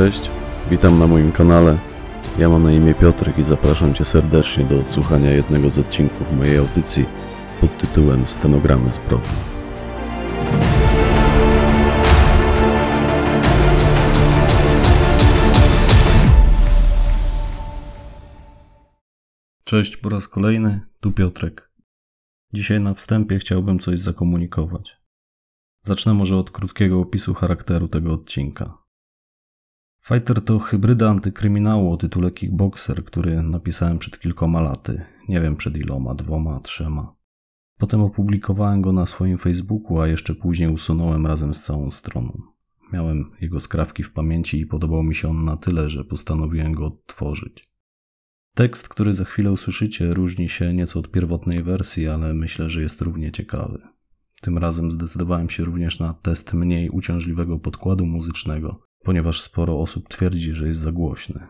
Cześć, witam na moim kanale. Ja mam na imię Piotrek i zapraszam Cię serdecznie do odsłuchania jednego z odcinków mojej audycji pod tytułem Stenogramy zbrodni. Cześć po raz kolejny, tu Piotrek. Dzisiaj na wstępie chciałbym coś zakomunikować. Zacznę może od krótkiego opisu charakteru tego odcinka. Fighter to hybryda antykryminału o tytule Kickboxer, który napisałem przed kilkoma laty. Nie wiem przed iloma, dwoma, trzema. Potem opublikowałem go na swoim Facebooku, a jeszcze później usunąłem razem z całą stroną. Miałem jego skrawki w pamięci i podobał mi się on na tyle, że postanowiłem go odtworzyć. Tekst, który za chwilę usłyszycie, różni się nieco od pierwotnej wersji, ale myślę, że jest równie ciekawy. Tym razem zdecydowałem się również na test mniej uciążliwego podkładu muzycznego, ponieważ sporo osób twierdzi, że jest za głośny.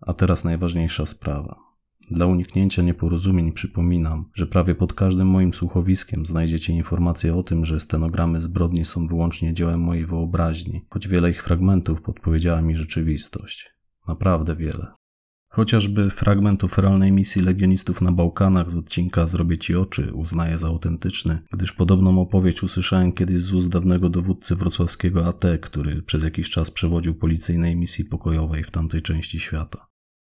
A teraz najważniejsza sprawa. Dla uniknięcia nieporozumień przypominam, że prawie pod każdym moim słuchowiskiem znajdziecie informacje o tym, że stenogramy zbrodni są wyłącznie dziełem mojej wyobraźni, choć wiele ich fragmentów podpowiedziała mi rzeczywistość. Naprawdę wiele. Chociażby fragment o feralnej misji legionistów na Bałkanach z odcinka Zrobię Ci oczy uznaję za autentyczny, gdyż podobną opowieść usłyszałem kiedyś z ust dawnego dowódcy wrocławskiego AT, który przez jakiś czas przewodził policyjnej misji pokojowej w tamtej części świata.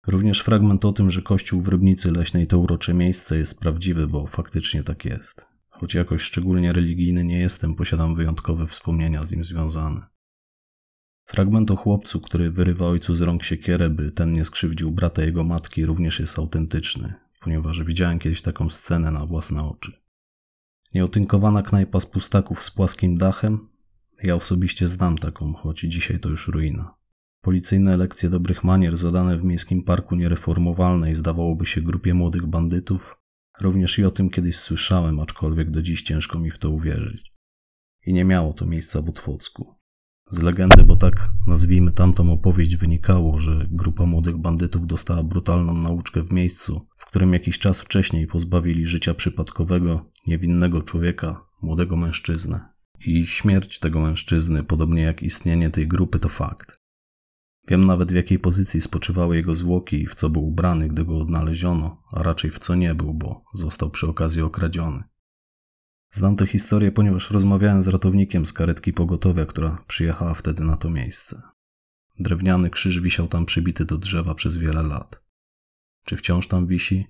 Również fragment o tym, że kościół w Rybnicy Leśnej to urocze miejsce jest prawdziwy, bo faktycznie tak jest. Choć jakoś szczególnie religijny nie jestem, posiadam wyjątkowe wspomnienia z nim związane. Fragment o chłopcu, który wyrywa ojcu z rąk siekierę, by ten nie skrzywdził brata jego matki, również jest autentyczny, ponieważ widziałem kiedyś taką scenę na własne oczy. Nieotynkowana knajpa z pustaków z płaskim dachem? Ja osobiście znam taką, choć dzisiaj to już ruina. Policyjne lekcje dobrych manier zadane w miejskim parku niereformowalnej zdawałoby się grupie młodych bandytów. Również i o tym kiedyś słyszałem, aczkolwiek do dziś ciężko mi w to uwierzyć. I nie miało to miejsca w Otwocku. Z legendy, bo tak nazwijmy tamtą opowieść, wynikało, że grupa młodych bandytów dostała brutalną nauczkę w miejscu, w którym jakiś czas wcześniej pozbawili życia przypadkowego, niewinnego człowieka, młodego mężczyznę. I śmierć tego mężczyzny, podobnie jak istnienie tej grupy, to fakt. Wiem nawet w jakiej pozycji spoczywały jego zwłoki i w co był ubrany, gdy go odnaleziono, a raczej w co nie był, bo został przy okazji okradziony. Znam tę historię, ponieważ rozmawiałem z ratownikiem z karetki pogotowia, która przyjechała wtedy na to miejsce. Drewniany krzyż wisiał tam przybity do drzewa przez wiele lat. Czy wciąż tam wisi?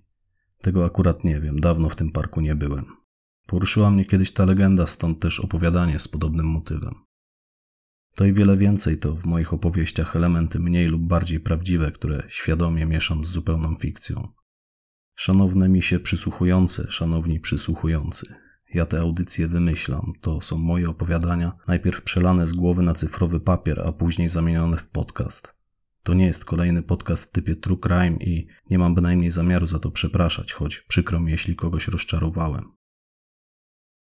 Tego akurat nie wiem, dawno w tym parku nie byłem. Poruszyła mnie kiedyś ta legenda, stąd też opowiadanie z podobnym motywem. To i wiele więcej to w moich opowieściach elementy mniej lub bardziej prawdziwe, które świadomie mieszam z zupełną fikcją. Szanowne mi się przysłuchujące, szanowni przysłuchujący, ja te audycje wymyślam. To są moje opowiadania, najpierw przelane z głowy na cyfrowy papier, a później zamienione w podcast. To nie jest kolejny podcast w typie True Crime i nie mam bynajmniej zamiaru za to przepraszać, choć przykro mi, jeśli kogoś rozczarowałem.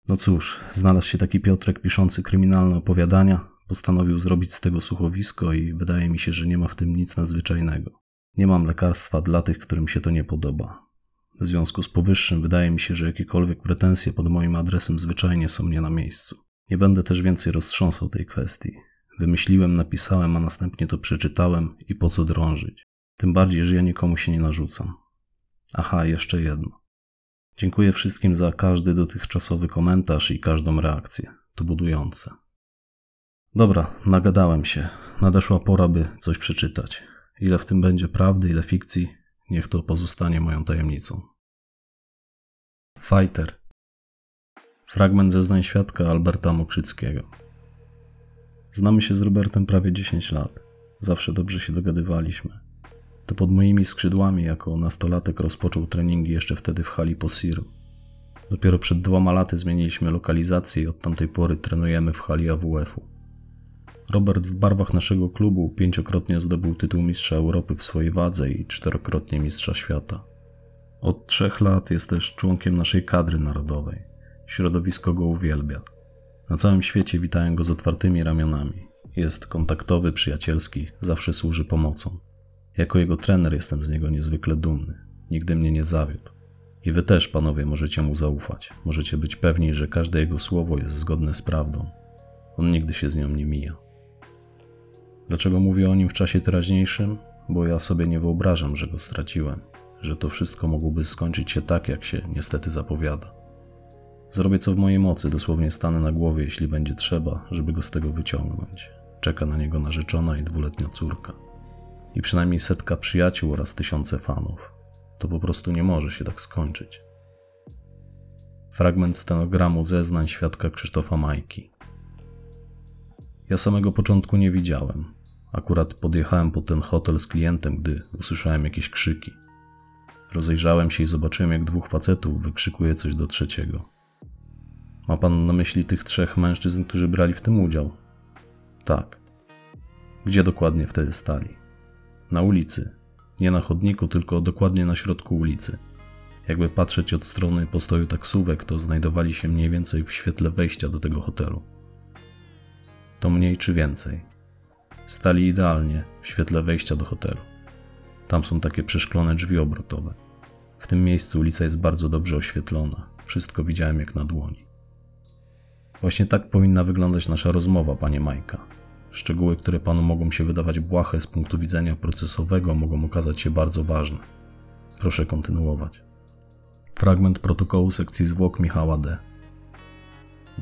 No cóż, znalazł się taki Piotrek piszący kryminalne opowiadania, postanowił zrobić z tego słuchowisko i wydaje mi się, że nie ma w tym nic nadzwyczajnego. Nie mam lekarstwa dla tych, którym się to nie podoba. W związku z powyższym wydaje mi się, że jakiekolwiek pretensje pod moim adresem zwyczajnie są nie na miejscu. Nie będę też więcej roztrząsał tej kwestii. Wymyśliłem, napisałem, a następnie to przeczytałem i po co drążyć. Tym bardziej, że ja nikomu się nie narzucam. Aha, jeszcze jedno. Dziękuję wszystkim za każdy dotychczasowy komentarz i każdą reakcję. To budujące. Dobra, nagadałem się. Nadeszła pora, by coś przeczytać. Ile w tym będzie prawdy, ile fikcji, Niech to pozostanie moją tajemnicą. Fighter. Fragment zeznań świadka Alberta Mokrzyckiego. Znamy się z Robertem prawie 10 lat. Zawsze dobrze się dogadywaliśmy. To pod moimi skrzydłami jako nastolatek rozpoczął treningi jeszcze wtedy w hali Posiru. Dopiero przed dwoma laty zmieniliśmy lokalizację i od tamtej pory trenujemy w hali AWF-u. Robert w barwach naszego klubu pięciokrotnie zdobył tytuł mistrza Europy w swojej wadze i czterokrotnie mistrza świata. Od trzech lat jest też członkiem naszej kadry narodowej. Środowisko go uwielbia. Na całym świecie witają go z otwartymi ramionami. Jest kontaktowy, przyjacielski, zawsze służy pomocą. Jako jego trener jestem z niego niezwykle dumny. Nigdy mnie nie zawiódł. I wy też, panowie, możecie mu zaufać. Możecie być pewni, że każde jego słowo jest zgodne z prawdą. On nigdy się z nią nie mija. Dlaczego mówię o nim w czasie teraźniejszym? Bo ja sobie nie wyobrażam, że go straciłem, że to wszystko mogłoby skończyć się tak, jak się niestety zapowiada. Zrobię co w mojej mocy, dosłownie stanę na głowie, jeśli będzie trzeba, żeby go z tego wyciągnąć. Czeka na niego narzeczona i dwuletnia córka. I przynajmniej setka przyjaciół oraz tysiące fanów. To po prostu nie może się tak skończyć. Fragment stenogramu zeznań świadka Krzysztofa Majki. Ja samego początku nie widziałem. Akurat podjechałem pod ten hotel z klientem, gdy usłyszałem jakieś krzyki. Rozejrzałem się i zobaczyłem, jak dwóch facetów wykrzykuje coś do trzeciego. Ma pan na myśli tych trzech mężczyzn, którzy brali w tym udział? Tak. Gdzie dokładnie wtedy stali? Na ulicy. Nie na chodniku, tylko dokładnie na środku ulicy. Jakby patrzeć od strony postoju taksówek, to znajdowali się mniej więcej w świetle wejścia do tego hotelu. To mniej czy więcej. Stali idealnie w świetle wejścia do hotelu. Tam są takie przeszklone drzwi obrotowe. W tym miejscu ulica jest bardzo dobrze oświetlona. Wszystko widziałem jak na dłoni. Właśnie tak powinna wyglądać nasza rozmowa, panie Majka. Szczegóły, które panu mogą się wydawać błahe z punktu widzenia procesowego, mogą okazać się bardzo ważne. Proszę kontynuować. Fragment protokołu sekcji zwłok Michała D.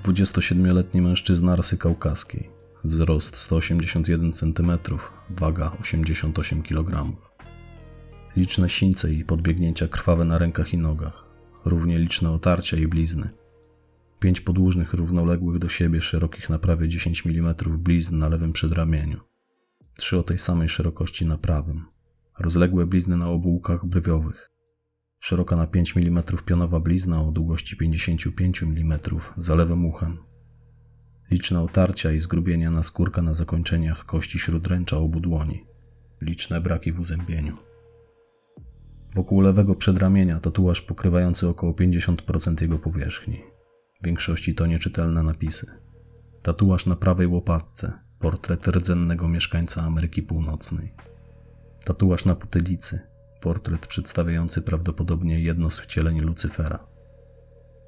27-letni mężczyzna rasy kaukaskiej. Wzrost 181 cm, waga 88 kg. Liczne sińce i podbiegnięcia krwawe na rękach i nogach. Równie liczne otarcia i blizny. Pięć podłużnych, równoległych do siebie, szerokich na prawie 10 mm blizn na lewym przedramieniu. Trzy o tej samej szerokości na prawym. Rozległe blizny na obu łukach brwiowych. Szeroka na 5 mm pionowa blizna o długości 55 mm za lewym uchem. Liczne otarcia i zgrubienia na skórka na zakończeniach kości śródręcza obu dłoni. Liczne braki w uzębieniu. Wokół lewego przedramienia tatuaż pokrywający około 50% jego powierzchni. W większości to nieczytelne napisy. Tatuaż na prawej łopatce, portret rdzennego mieszkańca Ameryki Północnej. Tatuaż na potylicy, portret przedstawiający prawdopodobnie jedno z wcieleń Lucyfera.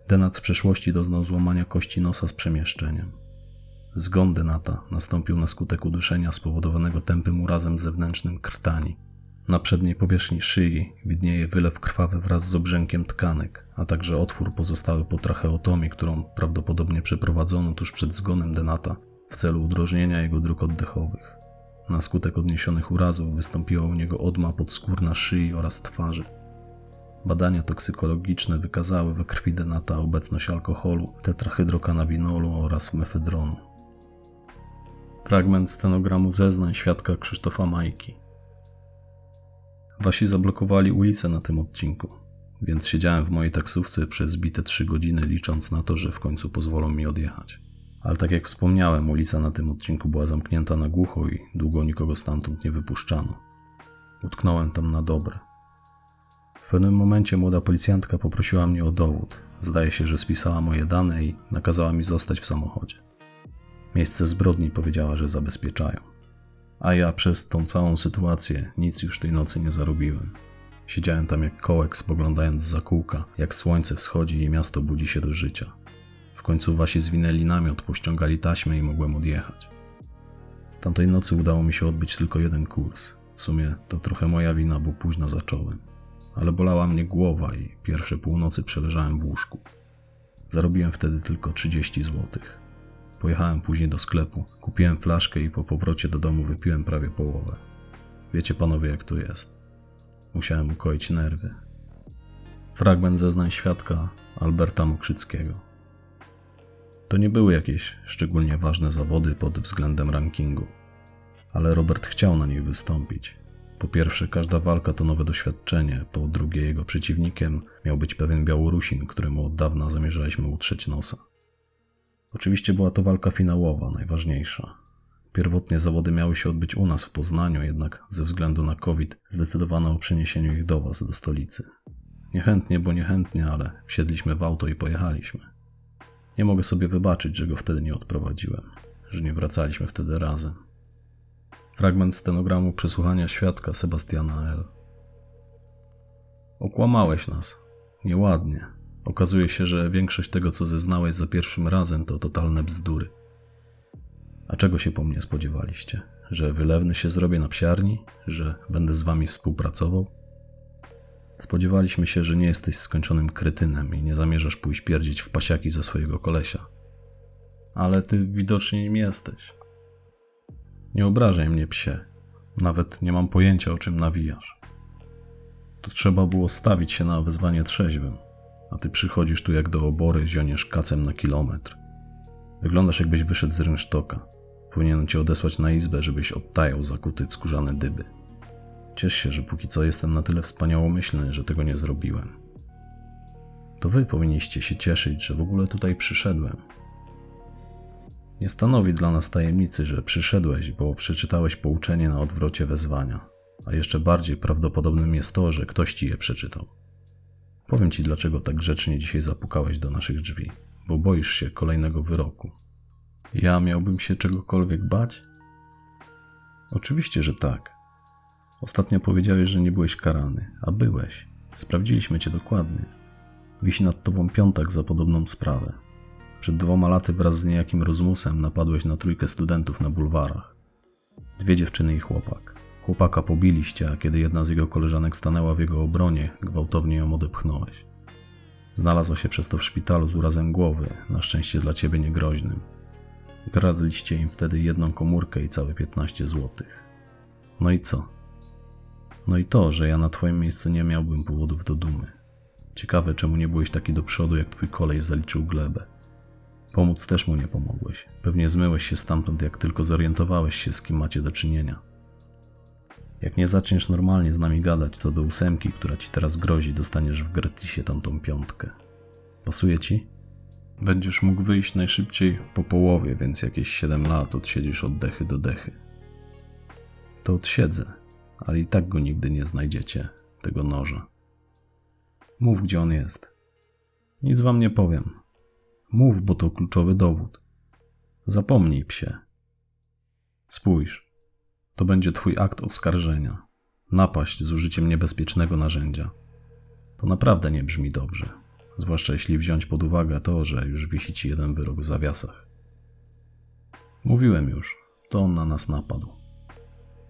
Denat w przeszłości doznał złamania kości nosa z przemieszczeniem. Zgon Denata nastąpił na skutek uduszenia spowodowanego tępym urazem zewnętrznym krtani. Na przedniej powierzchni szyi widnieje wylew krwawy wraz z obrzękiem tkanek, a także otwór pozostały po tracheotomii, którą prawdopodobnie przeprowadzono tuż przed zgonem Denata w celu udrożnienia jego dróg oddechowych. Na skutek odniesionych urazów wystąpiła u niego odma podskórna szyi oraz twarzy. Badania toksykologiczne wykazały we krwi Denata obecność alkoholu, tetrahydrokanabinolu oraz mefedronu. Fragment stenogramu zeznań świadka Krzysztofa Majki. Wasi zablokowali ulicę na tym odcinku, więc siedziałem w mojej taksówce przez bite trzy godziny, licząc na to, że w końcu pozwolą mi odjechać. Ale tak jak wspomniałem, ulica na tym odcinku była zamknięta na głucho i długo nikogo stamtąd nie wypuszczano. Utknąłem tam na dobre. W pewnym momencie młoda policjantka poprosiła mnie o dowód. Zdaje się, że spisała moje dane i nakazała mi zostać w samochodzie. Miejsce zbrodni powiedziała, że zabezpieczają. A ja przez tą całą sytuację nic już tej nocy nie zarobiłem. Siedziałem tam jak kołek, spoglądając za kółka, jak słońce wschodzi i miasto budzi się do życia. W końcu wasi zwinęli namiot, pościągali taśmę i mogłem odjechać. Tamtej nocy udało mi się odbyć tylko jeden kurs. W sumie to trochę moja wina, bo późno zacząłem. Ale bolała mnie głowa i pierwsze północy przeleżałem w łóżku. Zarobiłem wtedy tylko 30 złotych. Pojechałem później do sklepu, kupiłem flaszkę i po powrocie do domu wypiłem prawie połowę. Wiecie panowie, jak to jest. Musiałem ukoić nerwy. Fragment zeznań świadka Alberta Mokrzyckiego. To nie były jakieś szczególnie ważne zawody pod względem rankingu, ale Robert chciał na nich wystąpić. Po pierwsze, każda walka to nowe doświadczenie, po drugie, jego przeciwnikiem miał być pewien Białorusin, któremu od dawna zamierzaliśmy utrzeć nosa. Oczywiście była to walka finałowa, najważniejsza. Pierwotnie zawody miały się odbyć u nas w Poznaniu, jednak ze względu na COVID zdecydowano o przeniesieniu ich do Was, do stolicy. Niechętnie, bo niechętnie, ale wsiedliśmy w auto i pojechaliśmy. Nie mogę sobie wybaczyć, że go wtedy nie odprowadziłem, że nie wracaliśmy wtedy razem. Fragment stenogramu przesłuchania świadka Sebastiana L. Okłamałeś nas. Nieładnie. Okazuje się, że większość tego, co zeznałeś za pierwszym razem, to totalne bzdury. A czego się po mnie spodziewaliście? że wylewny się zrobię na psiarni, że będę z wami współpracował? Spodziewaliśmy się, że nie jesteś skończonym kretynem i nie zamierzasz pójść pierdzić w pasiaki za swojego kolesia. Ale ty widocznie nim jesteś. Nie obrażaj mnie, psie. Nawet nie mam pojęcia, o czym nawijasz. To trzeba było stawić się na wezwanie trzeźwym, a ty przychodzisz tu jak do obory, zioniesz kacem na kilometr. Wyglądasz jakbyś wyszedł z rynsztoka. Powinienem cię odesłać na izbę, żebyś odtajał zakuty w skórzane dyby. Ciesz się, że póki co jestem na tyle wspaniałomyślny, że tego nie zrobiłem. To wy powinniście się cieszyć, że w ogóle tutaj przyszedłem. Nie stanowi dla nas tajemnicy, że przyszedłeś, bo przeczytałeś pouczenie na odwrocie wezwania, a jeszcze bardziej prawdopodobnym jest to, że ktoś ci je przeczytał. Powiem ci, dlaczego tak grzecznie dzisiaj zapukałeś do naszych drzwi, bo boisz się kolejnego wyroku. Ja miałbym się czegokolwiek bać? Oczywiście, że tak. Ostatnio powiedziałeś, że nie byłeś karany, a byłeś. Sprawdziliśmy cię dokładnie. Wisi nad tobą piątek za podobną sprawę. Przed dwoma laty wraz z niejakim rozmusem napadłeś na trójkę studentów na bulwarach. Dwie dziewczyny i chłopak. Chłopaka pobiliście, a kiedy jedna z jego koleżanek stanęła w jego obronie, gwałtownie ją odepchnąłeś. Znalazła się przez to w szpitalu z urazem głowy, na szczęście dla ciebie niegroźnym. Kradliście im wtedy jedną komórkę i całe 15 złotych. No i co? No i to, że ja na twoim miejscu nie miałbym powodów do dumy. Ciekawe, czemu nie byłeś taki do przodu, jak twój kolej zaliczył glebę. Pomóc też mu nie pomogłeś. Pewnie zmyłeś się stamtąd, jak tylko zorientowałeś się, z kim macie do czynienia. Jak nie zaczniesz normalnie z nami gadać, to do ósemki, która ci teraz grozi, dostaniesz w gratisie tamtą piątkę. Pasuje ci? Będziesz mógł wyjść najszybciej po połowie, więc jakieś 7 lat odsiedzisz od dechy do dechy. To odsiedzę, ale i tak go nigdy nie znajdziecie, tego noża. Mów, gdzie on jest. Nic wam nie powiem. Mów, bo to kluczowy dowód. Zapomnij, psie. Spójrz. To będzie twój akt oskarżenia. Napaść z użyciem niebezpiecznego narzędzia. To naprawdę nie brzmi dobrze. Zwłaszcza jeśli wziąć pod uwagę to, że już wisi ci jeden wyrok w zawiasach. Mówiłem już, to on na nas napadł.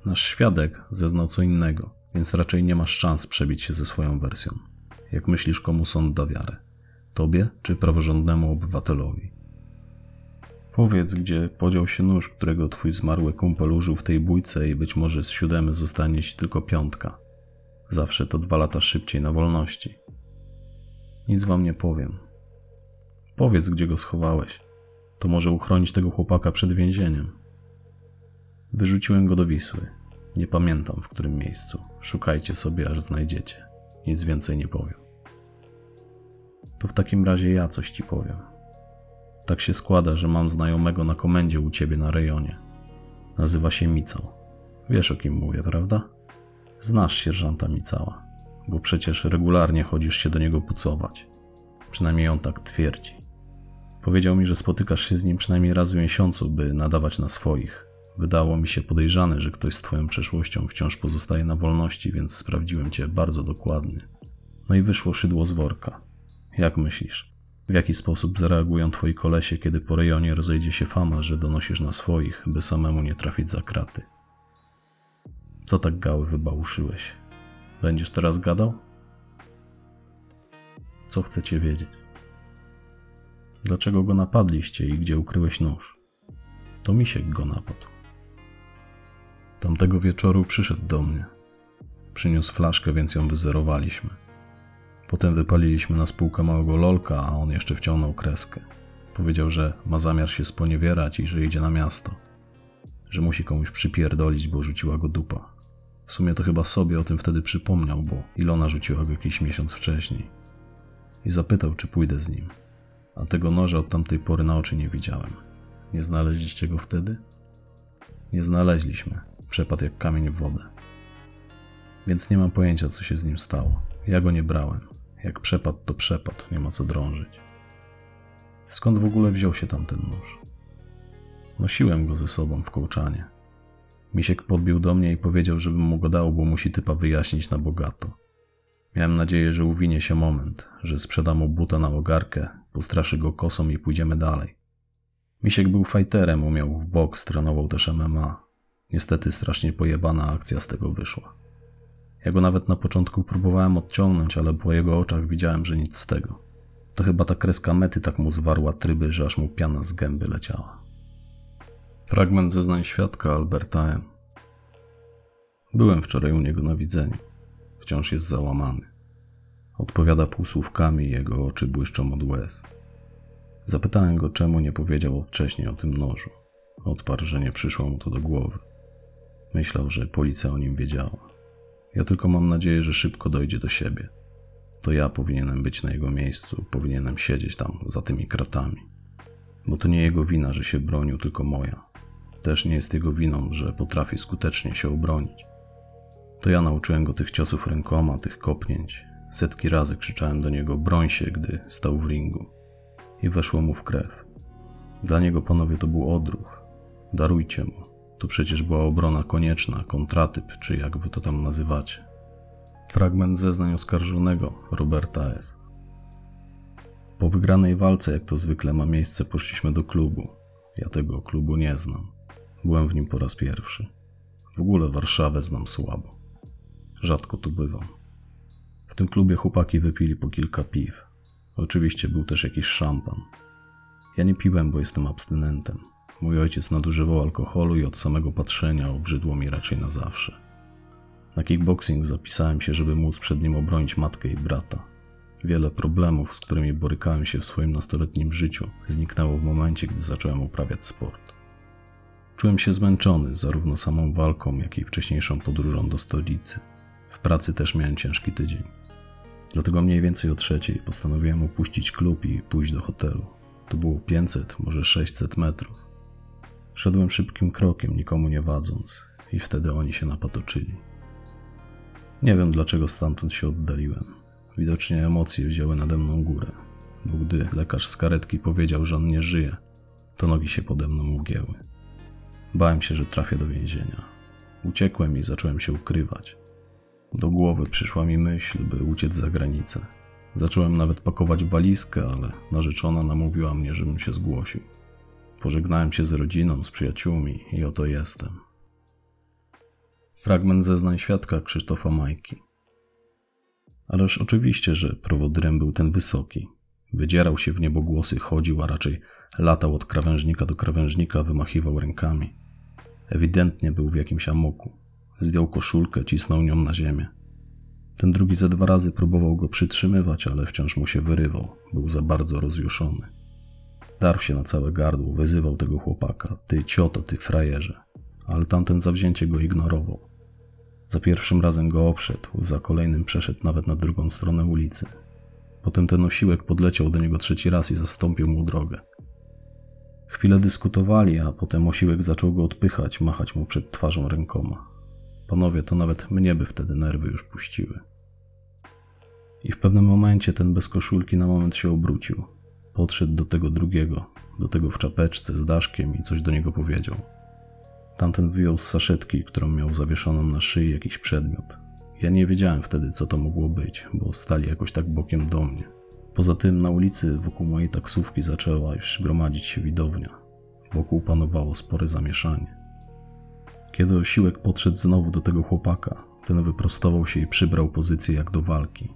Nasz świadek zeznał co innego, więc raczej nie masz szans przebić się ze swoją wersją. Jak myślisz, komu sąd da wiarę? Tobie czy praworządnemu obywatelowi? Powiedz, gdzie podział się nóż, którego twój zmarły kumpel użył w tej bójce i być może z siódemy zostanie ci tylko piątka. Zawsze to dwa lata szybciej na wolności. Nic wam nie powiem. Powiedz, gdzie go schowałeś. To może uchronić tego chłopaka przed więzieniem. Wyrzuciłem go do Wisły. Nie pamiętam w którym miejscu. Szukajcie sobie, aż znajdziecie. Nic więcej nie powiem. To w takim razie ja coś ci powiem. Tak się składa, że mam znajomego na komendzie u ciebie na rejonie. Nazywa się Micał. Wiesz o kim mówię, prawda? Znasz sierżanta Micała, bo przecież regularnie chodzisz się do niego pucować. Przynajmniej on tak twierdzi. Powiedział mi, że spotykasz się z nim przynajmniej raz w miesiącu, by nadawać na swoich. Wydało mi się podejrzane, że ktoś z twoją przeszłością wciąż pozostaje na wolności, więc sprawdziłem cię bardzo dokładnie. No i wyszło szydło z worka. Jak myślisz? W jaki sposób zareagują twoi kolesie, kiedy po rejonie rozejdzie się fama, że donosisz na swoich, by samemu nie trafić za kraty? Co tak gały wybałuszyłeś? Będziesz teraz gadał? Co chcecie wiedzieć? Dlaczego go napadliście i gdzie ukryłeś nóż? To Misiek go napadł. Tamtego wieczoru przyszedł do mnie. Przyniósł flaszkę, więc ją wyzerowaliśmy. Potem wypaliliśmy na spółkę małego lolka, a on jeszcze wciągnął kreskę. Powiedział, że ma zamiar się sponiewierać i że idzie na miasto. Że musi komuś przypierdolić, bo rzuciła go dupa. W sumie to chyba sobie o tym wtedy przypomniał, bo Ilona rzuciła go jakiś miesiąc wcześniej. I zapytał, czy pójdę z nim. A tego noża od tamtej pory na oczy nie widziałem. Nie znaleźliście go wtedy? Nie znaleźliśmy. Przepadł jak kamień w wodę. Więc nie mam pojęcia, co się z nim stało. Ja go nie brałem. Jak przepadł, to przepadł, nie ma co drążyć. Skąd w ogóle wziął się tamten nóż? Nosiłem go ze sobą w kołczanie. Misiek podbił do mnie i powiedział, żebym mu go dał, bo musi typa wyjaśnić na bogato. Miałem nadzieję, że uwinie się moment, że sprzeda mu buta na ogarkę, postraszy go kosą i pójdziemy dalej. Misiek był fajterem, umiał w boks, trenował też MMA. Niestety strasznie pojebana akcja z tego wyszła. Ja go nawet na początku próbowałem odciągnąć, ale po jego oczach widziałem, że nic z tego. To chyba ta kreska mety tak mu zwarła tryby, że aż mu piana z gęby leciała. Fragment zeznań świadka Alberta M. Byłem wczoraj u niego na widzeniu. Wciąż jest załamany. Odpowiada półsłówkami i jego oczy błyszczą od łez. Zapytałem go, czemu nie powiedział wcześniej o tym nożu. Odparł, że nie przyszło mu to do głowy. Myślał, że policja o nim wiedziała. Ja tylko mam nadzieję, że szybko dojdzie do siebie. To ja powinienem być na jego miejscu, powinienem siedzieć tam za tymi kratami. Bo to nie jego wina, że się bronił, tylko moja. Też nie jest jego winą, że potrafi skutecznie się obronić. To ja nauczyłem go tych ciosów rękoma, tych kopnięć. Setki razy krzyczałem do niego broń się, gdy stał w ringu. I weszło mu w krew. Dla niego, panowie, to był odruch. Darujcie mu. To przecież była obrona konieczna, kontratyp, czy jak wy to tam nazywacie. Fragment zeznań oskarżonego Roberta S. Po wygranej walce, jak to zwykle ma miejsce, poszliśmy do klubu. Ja tego klubu nie znam. Byłem w nim po raz pierwszy. W ogóle Warszawę znam słabo. Rzadko tu bywam. W tym klubie chłopaki wypili po kilka piw. Oczywiście był też jakiś szampan. Ja nie piłem, bo jestem abstynentem. Mój ojciec nadużywał alkoholu i od samego patrzenia obrzydło mi raczej na zawsze. Na kickboxing zapisałem się, żeby móc przed nim obronić matkę i brata. Wiele problemów, z którymi borykałem się w swoim nastoletnim życiu, zniknęło w momencie, gdy zacząłem uprawiać sport. Czułem się zmęczony zarówno samą walką, jak i wcześniejszą podróżą do stolicy. W pracy też miałem ciężki tydzień. Dlatego mniej więcej o trzeciej postanowiłem opuścić klub i pójść do hotelu. To było 500, może 600 metrów. Szedłem szybkim krokiem, nikomu nie wadząc, i wtedy oni się napatoczyli. Nie wiem dlaczego stamtąd się oddaliłem. Widocznie emocje wzięły nade mną górę, bo gdy lekarz z karetki powiedział, że on nie żyje, to nogi się pode mną ugięły. Bałem się, że trafię do więzienia. Uciekłem i zacząłem się ukrywać. Do głowy przyszła mi myśl, by uciec za granicę. Zacząłem nawet pakować walizkę, ale narzeczona namówiła mnie, żebym się zgłosił. Pożegnałem się z rodziną, z przyjaciółmi i oto jestem. Fragment zeznań świadka Krzysztofa Majki. Ależ oczywiście, że prowodyrem był ten wysoki. Wydzierał się w niebogłosy, chodził, a raczej latał od krawężnika do krawężnika, wymachiwał rękami. Ewidentnie był w jakimś amoku. Zdjął koszulkę, cisnął nią na ziemię. Ten drugi ze dwa razy próbował go przytrzymywać, ale wciąż mu się wyrywał. Był za bardzo rozjuszony. Darł się na całe gardło, wyzywał tego chłopaka. Ty cioto, ty frajerze. Ale tamten zawzięcie go ignorował. Za pierwszym razem go obszedł, za kolejnym przeszedł nawet na drugą stronę ulicy. Potem ten osiłek podleciał do niego trzeci raz i zastąpił mu drogę. Chwilę dyskutowali, a potem osiłek zaczął go odpychać, machać mu przed twarzą rękoma. Panowie, to nawet mnie by wtedy nerwy już puściły. I w pewnym momencie ten bez koszulki na moment się obrócił. Podszedł do tego drugiego, do tego w czapeczce z daszkiem i coś do niego powiedział. Tamten wyjął z saszetki, którą miał zawieszoną na szyi jakiś przedmiot. Ja nie wiedziałem wtedy, co to mogło być, bo stali jakoś tak bokiem do mnie. Poza tym na ulicy wokół mojej taksówki zaczęła już gromadzić się widownia. Wokół panowało spore zamieszanie. Kiedy osiłek podszedł znowu do tego chłopaka, ten wyprostował się i przybrał pozycję jak do walki.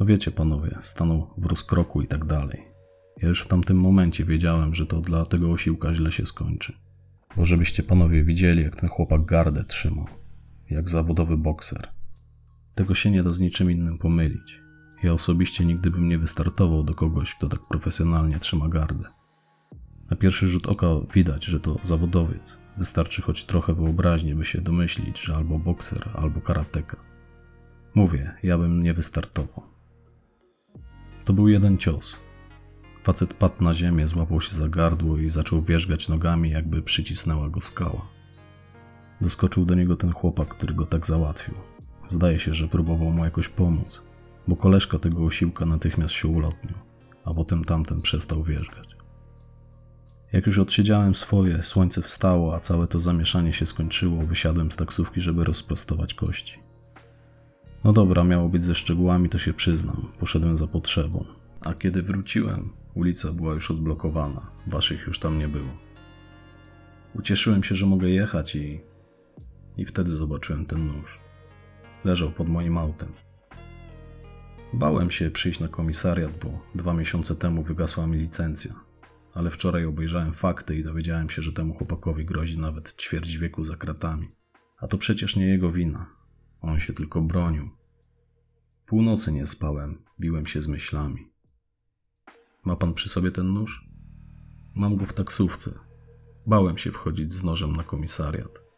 No wiecie, panowie, stanął w rozkroku i tak dalej. Ja już w tamtym momencie wiedziałem, że to dla tego osiłka źle się skończy. Bo żebyście panowie widzieli, jak ten chłopak gardę trzymał. Jak zawodowy bokser. Tego się nie da z niczym innym pomylić. Ja osobiście nigdy bym nie wystartował do kogoś, kto tak profesjonalnie trzyma gardę. Na pierwszy rzut oka widać, że to zawodowiec. Wystarczy choć trochę wyobraźni, by się domyślić, że albo bokser, albo karateka. Mówię, ja bym nie wystartował. To był jeden cios. Facet padł na ziemię, złapał się za gardło i zaczął wierzgać nogami, jakby przycisnęła go skała. Doskoczył do niego ten chłopak, który go tak załatwił. Zdaje się, że próbował mu jakoś pomóc, bo koleżka tego osiłka natychmiast się ulotnił, a potem tamten przestał wierzgać. Jak już odsiedziałem swoje, słońce wstało, a całe to zamieszanie się skończyło, wysiadłem z taksówki, żeby rozprostować kości. No dobra, miało być ze szczegółami, to się przyznam. Poszedłem za potrzebą. A kiedy wróciłem, ulica była już odblokowana. Waszych już tam nie było. Ucieszyłem się, że mogę jechać i. i wtedy zobaczyłem ten nóż. Leżał pod moim autem. Bałem się przyjść na komisariat, bo dwa miesiące temu wygasła mi licencja. Ale wczoraj obejrzałem fakty i dowiedziałem się, że temu chłopakowi grozi nawet ćwierć wieku za kratami. A to przecież nie jego wina. On się tylko bronił. Północy nie spałem, biłem się z myślami. Ma pan przy sobie ten nóż? Mam go w taksówce. Bałem się wchodzić z nożem na komisariat.